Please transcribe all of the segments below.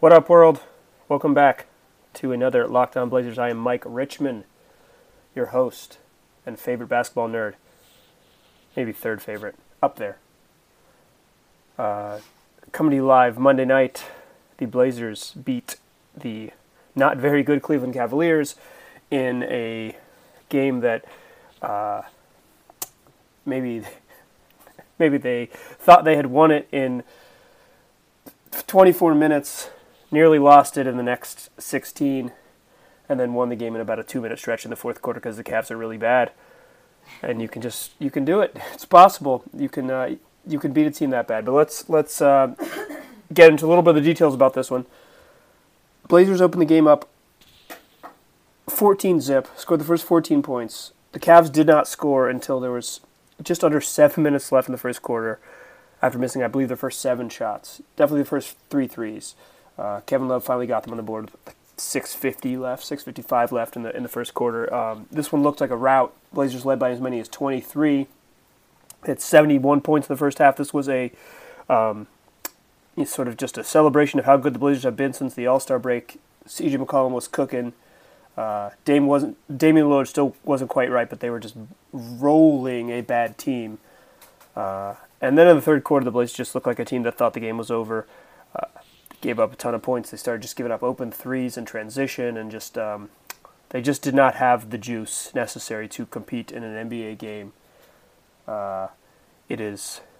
What up, world? Welcome back to another Locked On Blazers. I am Mike Richman, your host and favorite basketball nerd. Maybe third favorite, up there. Uh, coming to you live Monday night. The Blazers beat the not very good Cleveland Cavaliers in a game that uh, maybe maybe they thought they had won it in 24 minutes, nearly lost it in the next 16, and then won the game in about a two minute stretch in the fourth quarter because the Cavs are really bad. And you can just you can do it. It's possible. You can uh, you can beat a team that bad. But let's let's uh, get into a little bit of the details about this one. Blazers opened the game up 14 zip, scored the first 14 points. The Cavs did not score until there was just under seven minutes left in the first quarter after missing, I believe, the first seven shots. Definitely the first three threes. Uh, Kevin Love finally got them on the board with 650 left, 655 left in the in the first quarter. Um, this one looked like a rout. Blazers led by as many as 23. It's 71 points in the first half. This was a um, sort of just a celebration of how good the Blazers have been since the All Star break. CJ McCollum was cooking. Uh, Dame wasn't Damian Lillard still wasn't quite right, but they were just rolling a bad team. Uh, and then in the third quarter, the Blazers just looked like a team that thought the game was over. Uh, gave up a ton of points. They started just giving up open threes and transition, and just um, they just did not have the juice necessary to compete in an NBA game. Uh, it is.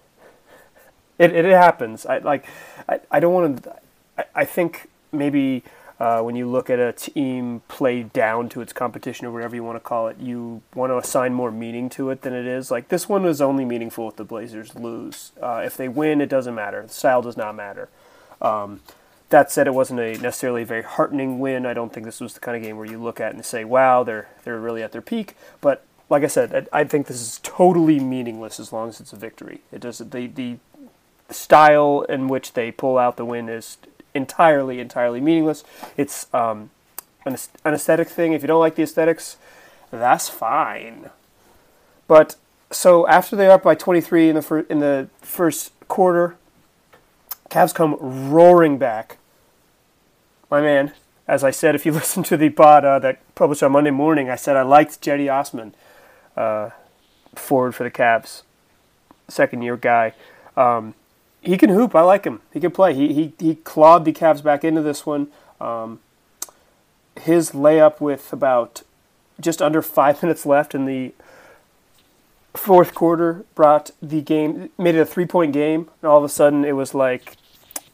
It, it happens. I like. I, I don't want to. I, I think maybe uh, when you look at a team play down to its competition or whatever you want to call it, you want to assign more meaning to it than it is. Like this one was only meaningful if the Blazers lose. Uh, if they win, it doesn't matter. The style does not matter. Um, that said, it wasn't a necessarily a very heartening win. I don't think this was the kind of game where you look at and say, "Wow, they're they're really at their peak." But like I said, I, I think this is totally meaningless as long as it's a victory. It does the the style in which they pull out the win is entirely, entirely meaningless. It's um, an, an aesthetic thing. If you don't like the aesthetics, that's fine. But so after they're up by 23 in the fir- in the first quarter, Cavs come roaring back. My man, as I said, if you listen to the pod uh, that published on Monday morning, I said I liked Cedi Osman, uh, forward for the Cavs, second year guy. Um, he can hoop. I like him. He can play. He he he clawed the Cavs back into this one. Um, his layup with about just under five minutes left in the fourth quarter brought the game, made it a three point game, and all of a sudden it was like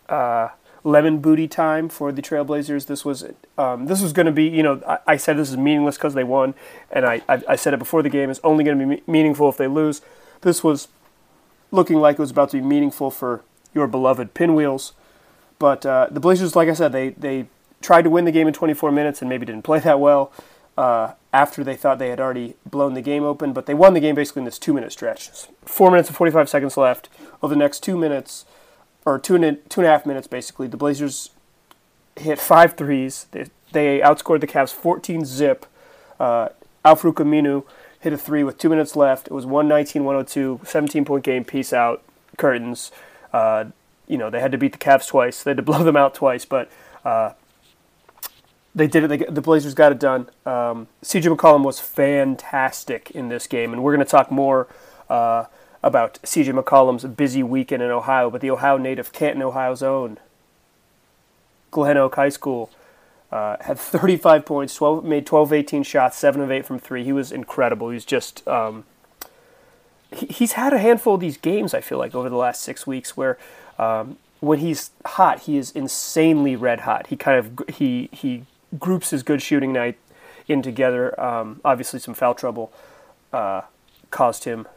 uh, lemon booty time for the Trailblazers. This was um, this was going to be, you know, I, I, said this is meaningless because they won, and I, I, I said it before the game. It's only going to be meaningful if they lose. This was looking like it was about to be meaningful for your beloved Pinwheels. But uh, the Blazers, like I said, they, they tried to win the game in 24 minutes and maybe didn't play that well uh, after they thought they had already blown the game open. But they won the game basically in this two minute stretch. Four minutes and 45 seconds left. Over the next two minutes, or two and, two and a half minutes basically, the Blazers hit five threes. They, they outscored the Cavs 14 zip. Uh, Al-Farouq Aminu hit a three with two minutes left. It was 119 102, 17 point game. Peace out. Curtains. Uh, you know, they had to beat the Cavs twice. They had to blow them out twice, but uh, they did it. They, the Blazers got it done. Um, CJ McCollum was fantastic in this game, and we're going to talk more uh, about CJ McCollum's busy weekend in Ohio. But the Ohio native, Canton, Ohio's own, Glen Oak High School, uh, had 35 points, 12, made 12 18 shots, 7 of 8 from 3. He was incredible. He's just. Um, he, he's had a handful of these games, I feel like, over the last six weeks where. Um, when he's hot, he is insanely red hot. He kind of he he groups his good shooting night in together. Um, obviously, some foul trouble uh, caused him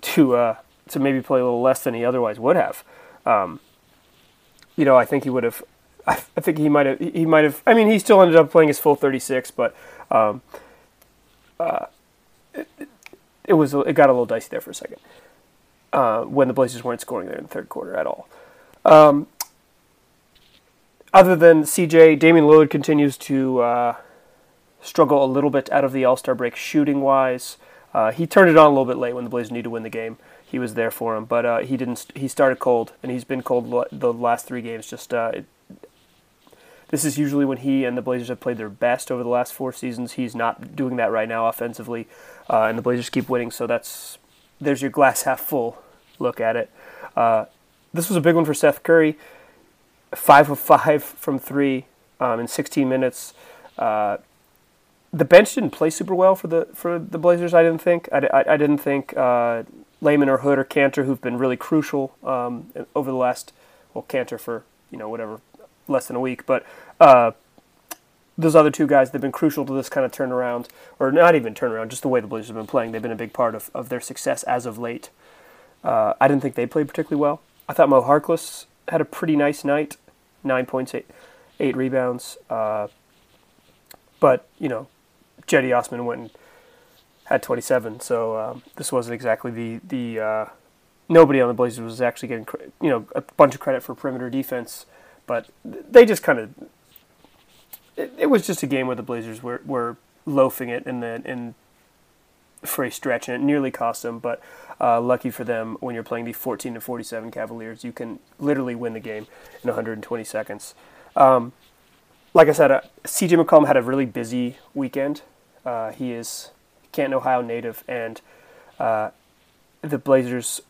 to uh, to maybe play a little less than he otherwise would have. Um, you know, I think he would have I, think he might have. He might have. I mean, he still ended up playing his full 36, but um, uh, it, it, was. It got a little dicey there for a second uh, when the Blazers weren't scoring there in the third quarter at all. Um, other than CJ, Damian Lillard continues to uh, struggle a little bit out of the All Star break shooting wise. Uh, he turned it on a little bit late when the Blazers needed to win the game. He was there for him, but uh, he didn't. He started cold, and he's been cold the last three games. Just uh, this is usually when he and the Blazers have played their best over the last four seasons. He's not doing that right now offensively, uh, and the Blazers keep winning. So that's there's your glass half full look at it. Uh, this was a big one for Seth Curry. Five of five from three um, in 16 minutes. The bench didn't play super well for the for the Blazers. I didn't think. I, I, I didn't think uh, Layman or Hood or Kanter, who've been really crucial um, over the last well, Kanter for you know whatever less than a week, but uh, those other two guys they've been crucial to this kind of turnaround, or not even turnaround, just the way the Blazers have been playing. They've been a big part of, of their success as of late. Uh, I didn't think they played particularly well. I thought Mo Harkless had a pretty nice night, nine points, eight, eight rebounds. Uh, but you know, Cedi Osman went and had 27, so um, this wasn't exactly the the uh, nobody on the Blazers was actually getting you know a bunch of credit for perimeter defense, but they just kind of it, it, was just a game where the Blazers were, were loafing it in the in for a stretch, and it nearly cost them. But uh, lucky for them, when you're playing the 14 to 47 Cavaliers, you can literally win the game in 120 seconds. Um, like I said, uh, CJ McCollum had a really busy weekend. Uh, he is Canton, Ohio native, and uh, the Blazers.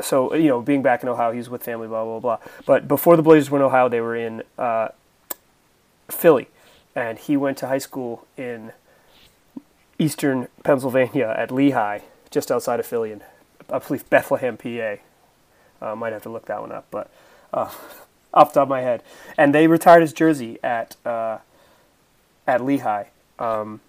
So you know, being back in Ohio, he's with family, blah blah blah. But before the Blazers went to Ohio, they were in uh, Philly, and he went to high school in eastern Pennsylvania at Lehigh, just outside of Philly, and I believe Bethlehem, PA. Uh, might have to look that one up, but uh, off the top of my head. And they retired his jersey at uh, at Lehigh. Um,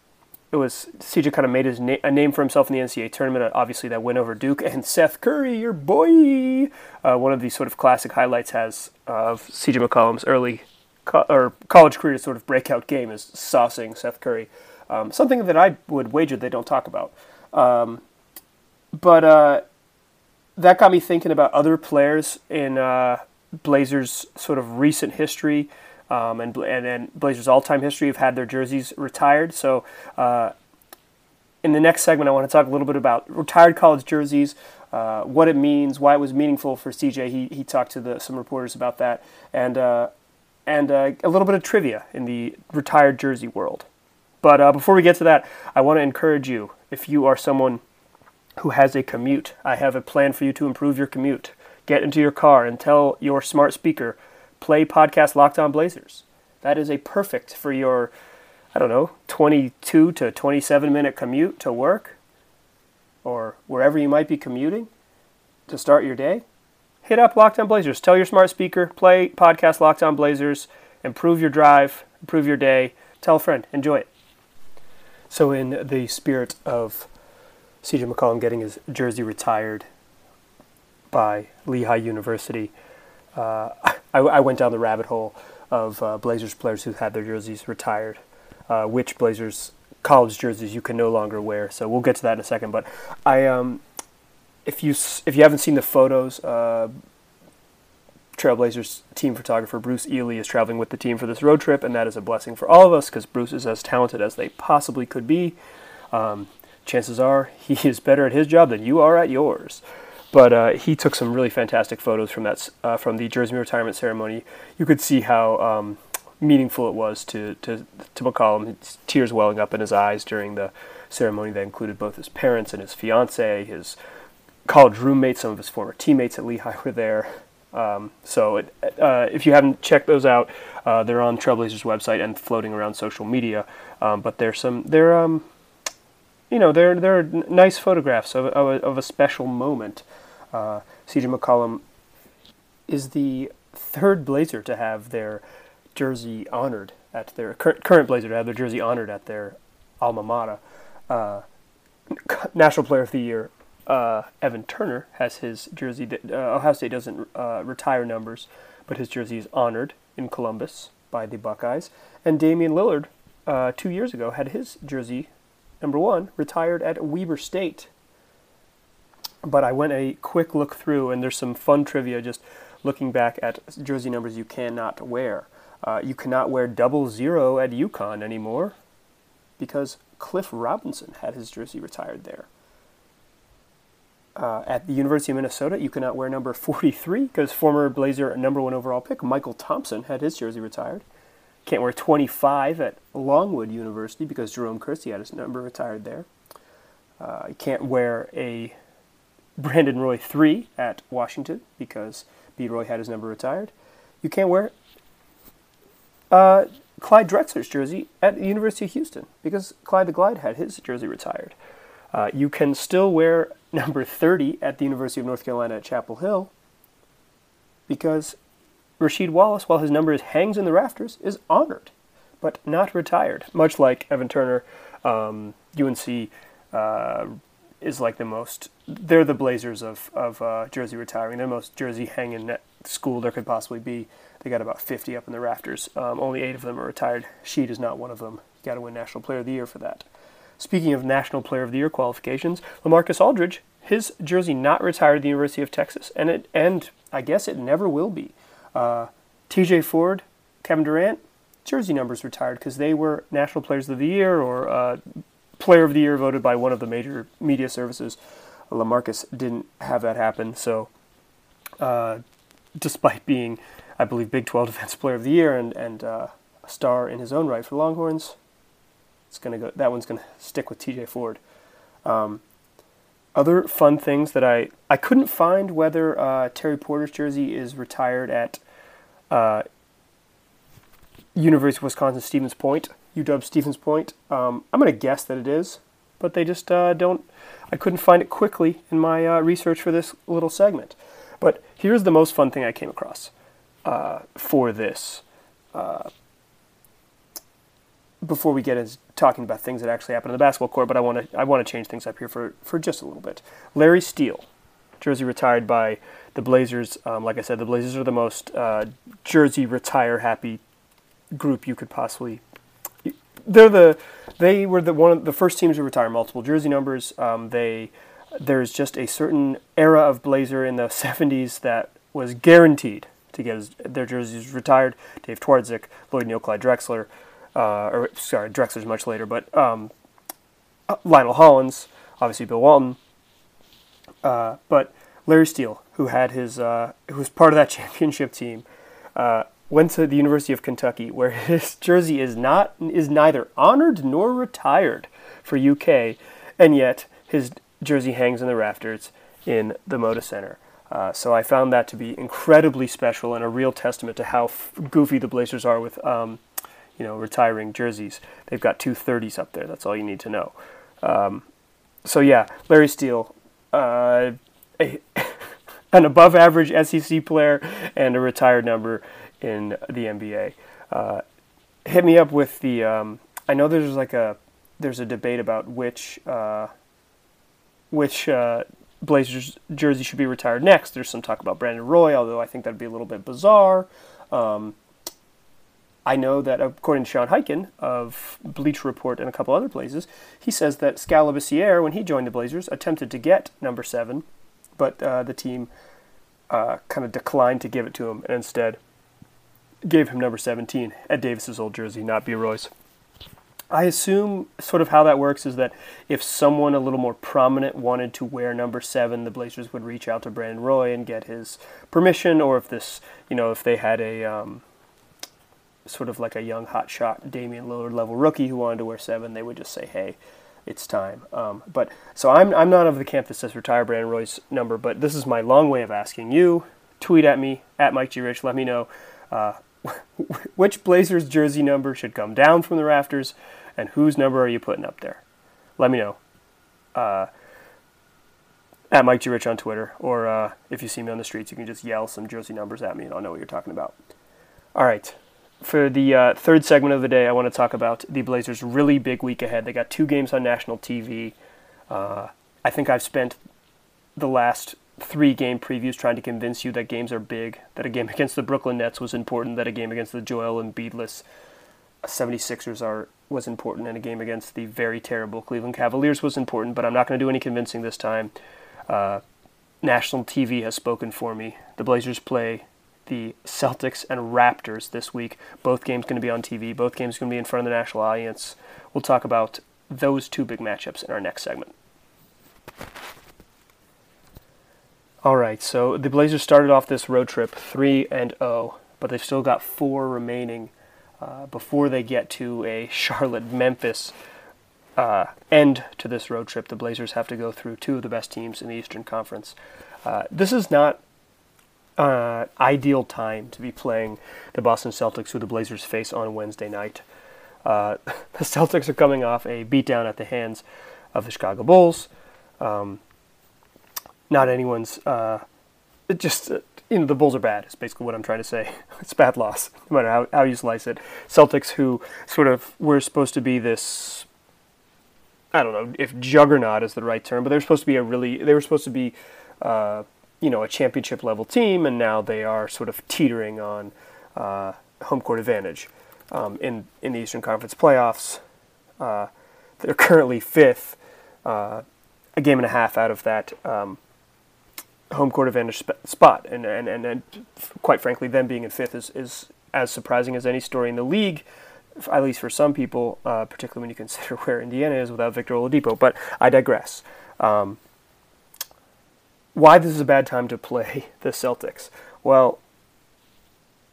it was CJ kind of made his na- a name for himself in the NCAA tournament. Obviously, that win over Duke and Seth Curry, your boy. Uh, one of the sort of classic highlights has of CJ McCollum's early co- or college career sort of breakout game is saucing Seth Curry. Um, something that I would wager they don't talk about. Um, but uh, that got me thinking about other players in uh, Blazers' sort of recent history um, and, and, and Blazers' all-time history have had their jerseys retired. So uh, in the next segment, I want to talk a little bit about retired college jerseys, uh, what it means, why it was meaningful for CJ. He, he talked to the, some reporters about that, and uh, and uh, a little bit of trivia in the retired jersey world. But uh, before we get to that, I want to encourage you if you are someone who has a commute, I have a plan for you to improve your commute. Get into your car and tell your smart speaker, play podcast Locked On Blazers. That is a perfect for your, I don't know, 22 to 27 minute commute to work or wherever you might be commuting to start your day. Hit up Locked On Blazers. Tell your smart speaker, play podcast Locked On Blazers, improve your drive, improve your day. Tell a friend, enjoy it. So, in the spirit of CJ McCollum getting his jersey retired by Lehigh University, uh, I, I, went down the rabbit hole of uh, Blazers players who had their jerseys retired, uh, which Blazers college jerseys you can no longer wear. So we'll get to that in a second. But I, um, if you if you haven't seen the photos, uh, Trailblazers team photographer Bruce Ely is traveling with the team for this road trip, and that is a blessing for all of us because Bruce is as talented as they possibly could be. Um, chances are he is better at his job than you are at yours. But uh, he took some really fantastic photos from that uh, from the Jersey retirement ceremony. You could see how um, meaningful it was to, to to McCollum. Tears welling up in his eyes during the ceremony that included both his parents and his fiance, his college roommates, some of his former teammates at Lehigh were there. Um, so it, uh, if you haven't checked those out, uh, they're on Trailblazers website and floating around social media. Um, but there's some they're um, you know, they're they're nice photographs of, of, a, of a special moment. Uh, CJ McCollum is the third Blazer to have their jersey honored at their current Blazer to have their jersey honored at their alma mater. Uh, National Player of the Year uh, Evan Turner has his jersey. Uh, Ohio State doesn't uh, retire numbers, but his jersey is honored in Columbus by the Buckeyes. And Damian Lillard, uh, two years ago, had his jersey number one, retired at Weber State. But I went a quick look through, and there's some fun trivia just looking back at jersey numbers you cannot wear. Uh, you cannot wear double zero at UConn anymore because Cliff Robinson had his jersey retired there. Uh, at the University of Minnesota, you cannot wear number 43 because former Blazer number one overall pick Mychal Thompson had his jersey retired. Can't wear 25 at Longwood University because Jerome Kersey had his number retired there. Uh, you can't wear a Brandon Roy 3 at Washington because B. Roy had his number retired. You can't wear uh, Clyde Drexler's jersey at the University of Houston because Clyde the Glide had his jersey retired. Uh, you can still wear number 30 at the University of North Carolina at Chapel Hill because Rasheed Wallace, while his number hangs in the rafters, is honored but not retired, much like Evan Turner, um, UNC uh, is like the most. They're the Blazers of of uh, jersey retiring. They're the most jersey hanging at school there could possibly be. They got about 50 up in the rafters. Um, only eight of them are retired. Sheed is not one of them. You got to win National Player of the Year for that. Speaking of National Player of the Year qualifications, LaMarcus Aldridge, his jersey not retired at the University of Texas, and it and I guess it never will be. Uh, T.J. Ford, Kevin Durant, jersey numbers retired because they were National Players of the Year or uh, Player of the Year voted by one of the major media services. Lamarcus didn't have that happen, so uh, despite being, I believe, Big 12 Defensive Player of the Year and and uh, a star in his own right for Longhorns, it's gonna go. That one's gonna stick with T.J. Ford. Um, other fun things that I I couldn't find whether uh, Terry Porter's jersey is retired at uh, University of Wisconsin Stevens Point. UW Stevens Point. Um, I'm going to guess that it is, but they just uh, don't. I couldn't find it quickly in my uh, research for this little segment. But here's the most fun thing I came across uh, for this. Uh, before we get into talking about things that actually happened in the basketball court, but I want to I want to change things up here for, for just a little bit. Larry Steele, jersey retired by the Blazers. Um, like I said, the Blazers are the most uh, jersey retire happy group you could possibly they're the they were the one of the first teams to retire multiple jersey numbers. Um, they there's just a certain era of Blazer in the 70s that was guaranteed to get his, their jerseys retired. Dave Twardzik, Lloyd Neal, Clyde Drexler, uh, or sorry, Drexler's much later, but um, Lionel Hollins, obviously Bill Walton, uh, but Larry Steele, who had his uh, who was part of that championship team, uh, went to the University of Kentucky, where his jersey is not is neither honored nor retired for UK, and yet his jersey hangs in the rafters in the Moda Center. Uh, so I found that to be incredibly special and a real testament to how f- goofy the Blazers are with, um, you know, retiring jerseys. They've got two 30s up there. That's all you need to know. Um, so yeah, Larry Steele, uh, an above-average SEC player and a retired number in the NBA. Uh, hit me up with the. Um, I know there's like a there's a debate about which uh, which uh, Blazers jersey should be retired next. There's some talk about Brandon Roy, although I think that'd be a little bit bizarre. Um, I know that according to Sean Highkin of Bleacher Report and a couple other places, he says that Skal when he joined the Blazers, attempted to get number seven, but uh, the team uh, kind of declined to give it to him, and instead gave him number 17 at Davis's old jersey, not B. Roy's. I assume sort of how that works is that if someone a little more prominent wanted to wear number seven, the Blazers would reach out to Brandon Roy and get his permission, or if this, you know, if they had a um, sort of like a young hotshot Damian Lillard level rookie who wanted to wear seven, they would just say, "Hey, it's time." Um, but so I'm I'm not of the camp that says retire Brandon Roy's number, but this is my long way of asking you. Tweet at me at Mike G Rich. Let me know. Uh, which Blazers jersey number should come down from the rafters, and whose number are you putting up there? Let me know. Uh, at Mike G. Rich on Twitter, or uh, if you see me on the streets, you can just yell some jersey numbers at me, and I'll know what you're talking about. All right. For the uh, third segment of the day, I want to talk about the Blazers' really big week ahead. They got two games on national TV. Uh, I think I've spent the last three game previews trying to convince you that games are big, that a game against the Brooklyn Nets was important, that a game against the Joel Embiid-less 76ers are was important, and a game against the very terrible Cleveland Cavaliers was important, but I'm not going to do any convincing this time. Uh, national TV has spoken for me. The Blazers play the Celtics and Raptors this week. Both games going to be on TV. Both games going to be in front of the national audience. We'll talk about those two big matchups in our next segment. All right, so the Blazers started off this road trip 3 and 0, but they've still got four remaining uh, before they get to a Charlotte Memphis uh, end to this road trip. The Blazers have to go through two of the best teams in the Eastern Conference. Uh, this is not uh, ideal time to be playing the Boston Celtics, who the Blazers face on Wednesday night. Uh, the Celtics are coming off a beatdown at the hands of the Chicago Bulls. Um, not anyone's. Uh, it just uh, you know the Bulls are bad. Is basically what I'm trying to say. It's bad loss, no matter how, how you slice it. Celtics, who sort of were supposed to be this. I don't know if juggernaut is the right term, but they're supposed to be a really. They were supposed to be, uh, you know, a championship level team, and now they are sort of teetering on uh, home court advantage um, in in the Eastern Conference playoffs. Uh, they're currently fifth, uh, a game and a half out of that um, home court advantage sp- spot, and, and and and quite frankly, them being in fifth is is as surprising as any story in the league. At least for some people, uh, particularly when you consider where Indiana is without Victor Oladipo. But I digress. Um, why this is a bad time to play the Celtics? Well,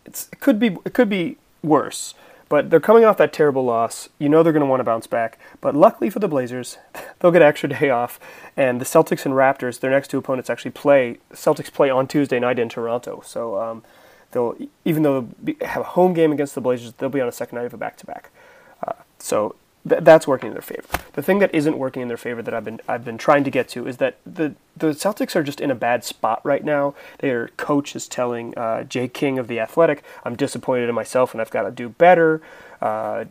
it could be it could be worse. But they're coming off that terrible loss. You know they're going to want to bounce back. But luckily for the Blazers, they'll get an extra day off. And the Celtics and Raptors, their next two opponents, actually play. Celtics play on Tuesday night in Toronto. So um, they'll even though they'll have a home game against the Blazers, they'll be on a second night of a back-to-back. Uh, so th- that's working in their favor. The thing that isn't working in their favor that I've been I've been trying to get to is that the the Celtics are just in a bad spot right now. Their coach is telling uh, Jay King of the Athletic, "I'm disappointed in myself and I've got to do better." Uh,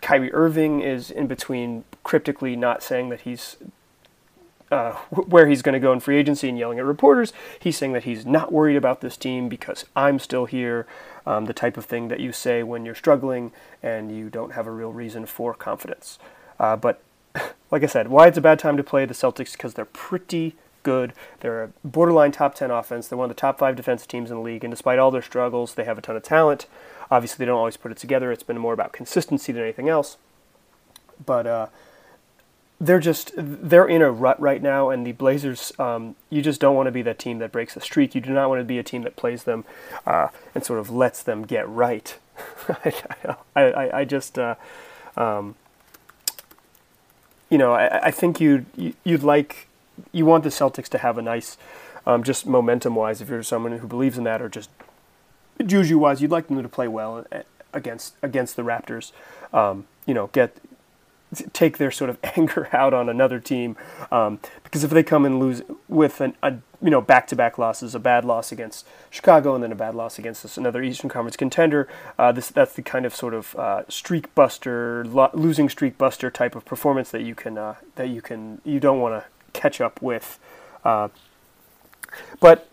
Kyrie Irving is in between cryptically not saying that he's uh, where he's going to go in free agency and yelling at reporters. He's saying that he's not worried about this team because I'm still here. Um, the type of thing that you say when you're struggling and you don't have a real reason for confidence. Uh, but like I said, why it's a bad time to play the Celtics because they're pretty good. They're a borderline top 10 offense. They're one of the top five defensive teams in the league. And despite all their struggles, they have a ton of talent. Obviously, they don't always put it together. It's been more about consistency than anything else. But uh, they're just they're in a rut right now, and the Blazers. Um, you just don't want to be that team that breaks the streak. You do not want to be a team that plays them uh, and sort of lets them get right. I, I, I, just. Uh, um, you know, I, I think you'd you'd like you want the Celtics to have a nice, um, just momentum wise. If you're someone who believes in that, or just juju wise, you'd like them to play well uh, against against the Raptors. Um, you know, get take their sort of anger out on another team um, because if they come and lose with an, a you know back-to-back losses, a bad loss against Chicago and then a bad loss against this, another Eastern Conference contender, uh, this that's the kind of sort of uh, streak buster, lo- losing streak buster type of performance that you can uh, that you can you don't want to catch up with. Uh, but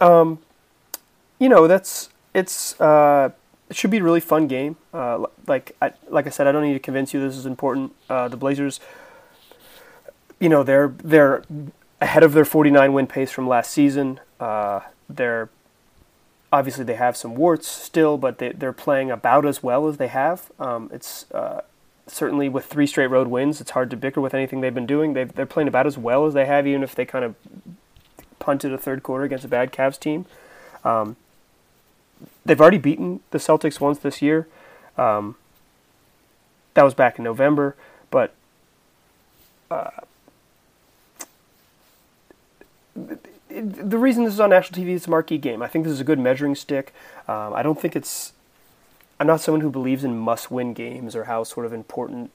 um, you know that's it's uh, it should be a really fun game. Uh, like I, like I said, I don't need to convince you this is important. Uh, the Blazers, you know, they're they're ahead of their 49 win pace from last season. Uh, they're obviously they have some warts still, but they, they're playing about as well as they have. Um, it's uh, certainly with three straight road wins, it's hard to bicker with anything they've been doing. they they're playing about as well as they have, even if they kind of punted a third quarter against a bad Cavs team. Um, they've already beaten the Celtics once this year. Um, that was back in November, but uh, the reason this is on national TV is a marquee game. I think this is a good measuring stick. Um, I don't think it's. I'm not someone who believes in must-win games or how sort of important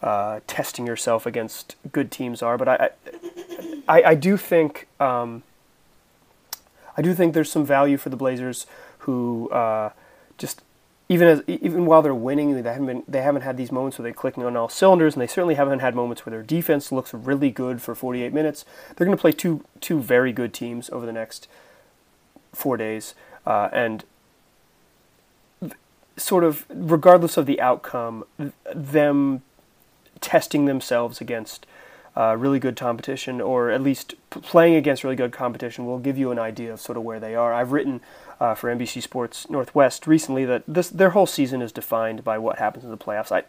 uh, testing yourself against good teams are, but I, I, I do think um, I do think there's some value for the Blazers who uh, just even as even while they're winning, they haven't been they haven't had these moments where they're clicking on all cylinders, and they certainly haven't had moments where their defense looks really good for 48 minutes. They're going to play two two very good teams over the next four days, uh, and sort of regardless of the outcome, them testing themselves against uh, really good competition, or at least playing against really good competition, will give you an idea of sort of where they are. I've written uh, for NBC Sports Northwest recently that this their whole season is defined by what happens in the playoffs. I,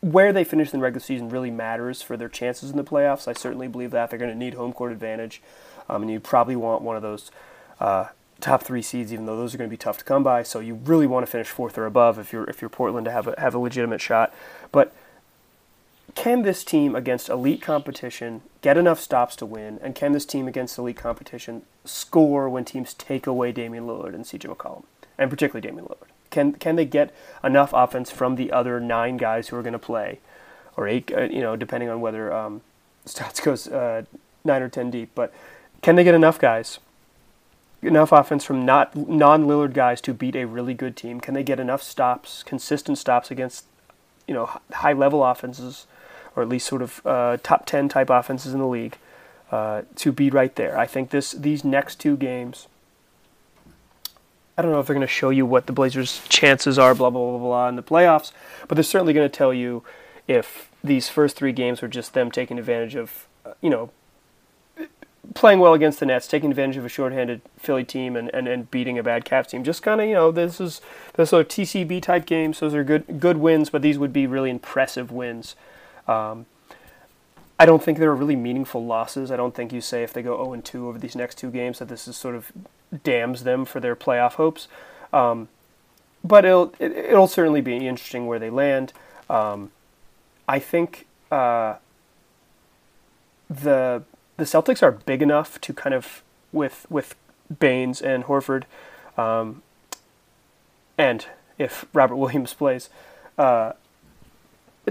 where they finish in the regular season really matters for their chances in the playoffs. I certainly believe that they're going to need home court advantage, um, and you probably want one of those uh, top three seeds, even though those are going to be tough to come by. So you really want to finish fourth or above if you're if you're Portland to have a have a legitimate shot. But can this team against elite competition get enough stops to win? And can this team against elite competition score when teams take away Damian Lillard and CJ McCollum, and particularly Damian Lillard? Can can they get enough offense from the other nine guys who are going to play, or eight? Uh, you know, depending on whether um, Stotts goes uh, nine or ten deep. But can they get enough guys, enough offense from not non Lillard guys to beat a really good team? Can they get enough stops, consistent stops against you know high level offenses, or at least sort of uh, top ten type offenses in the league? Uh, to be right there, I think this these next two games I don't know if they're going to show you what the Blazers' chances are, blah, blah, blah, blah, in the playoffs, but they're certainly going to tell you if these first three games were just them taking advantage of, uh, you know, playing well against the Nets, taking advantage of a shorthanded Philly team and, and, and beating a bad Cavs team. Just kind of, you know, this is those are TCB type games. Those are good good wins, but these would be really impressive wins. Um, I don't think there are really meaningful losses. I don't think you say if they go 0 2 over these next two games that this is sort of damns them for their playoff hopes. Um, but it'll it, will certainly be interesting where they land. Um, I think uh, the the Celtics are big enough to kind of with with Baynes and Horford, um, and if Robert Williams plays, uh,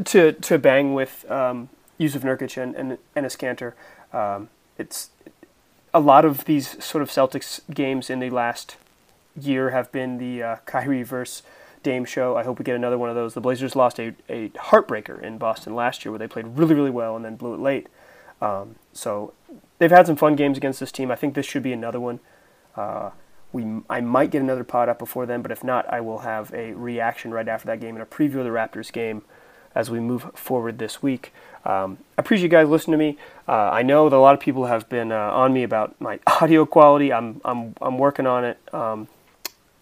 to to bang with um, Jusuf Nurkic and, and, and Enes Kanter. Um, it's a lot of these sort of Celtics games in the last year have been the uh, Kyrie versus Dame show. I hope we get another one of those. The Blazers lost a, a heartbreaker in Boston last year where they played really, really well and then blew it late. Um, so they've had some fun games against this team. I think this should be another one. Uh, we I might get another pod up before then, but if not, I will have a reaction right after that game and a preview of the Raptors game as we move forward this week. Um, I appreciate you guys listening to me. Uh, I know that a lot of people have been uh, on me about my audio quality. I'm I'm I'm working on it. Um,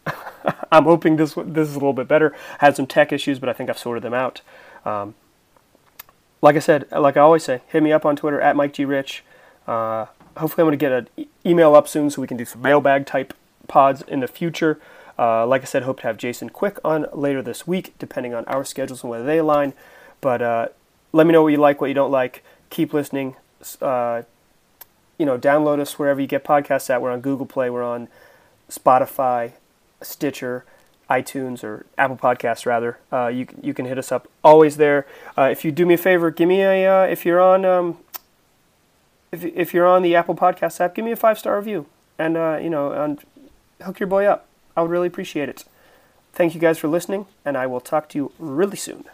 I'm hoping this this is a little bit better. I had some tech issues, but I think I've sorted them out. Um, like I said, like I always say, hit me up on Twitter at Mike G Rich. Uh, hopefully, I'm going to get an e- email up soon so we can do some mailbag type pods in the future. Uh, like I said, hope to have Jason Quick on later this week, depending on our schedules and whether they align. But uh, let me know what you like, what you don't like. Keep listening. Uh, you know, download us wherever you get podcasts at. We're on Google Play. We're on Spotify, Stitcher, iTunes, or Apple Podcasts rather. Uh, you you can hit us up always there. Uh, if you do me a favor, give me a uh, if you're on um, if if you're on the Apple Podcast app, give me a five star review and you know and hook your boy up. I would really appreciate it. Thank you guys for listening, and I will talk to you really soon.